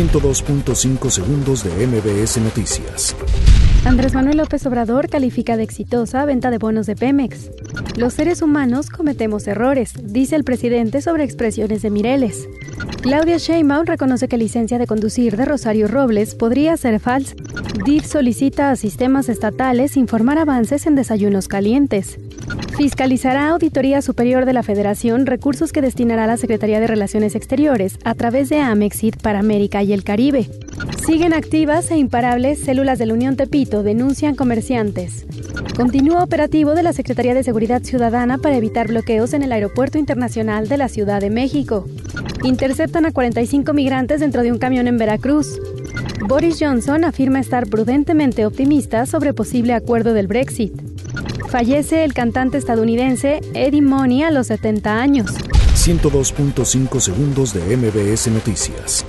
102.5 segundos de MBS Noticias. Andrés Manuel López Obrador califica de exitosa venta de bonos de Pemex. Los seres humanos cometemos errores, dice el presidente sobre expresiones de Mireles. Claudia Sheinbaum reconoce que licencia de conducir de Rosario Robles podría ser falsa. DIF solicita a sistemas estatales informar avances en desayunos calientes. Fiscalizará Auditoría Superior de la Federación recursos que destinará la Secretaría de Relaciones Exteriores a través de Amexit para América y el Caribe. Siguen activas e imparables células de la Unión Tepito, denuncian comerciantes. Continúa operativo de la Secretaría de Seguridad Ciudadana para evitar bloqueos en el Aeropuerto Internacional de la Ciudad de México. Interceptan a 45 migrantes dentro de un camión en Veracruz. Boris Johnson afirma estar prudentemente optimista sobre posible acuerdo del Brexit. Fallece el cantante estadounidense Eddie Money a los 70 años. 102.5 segundos de MBS Noticias.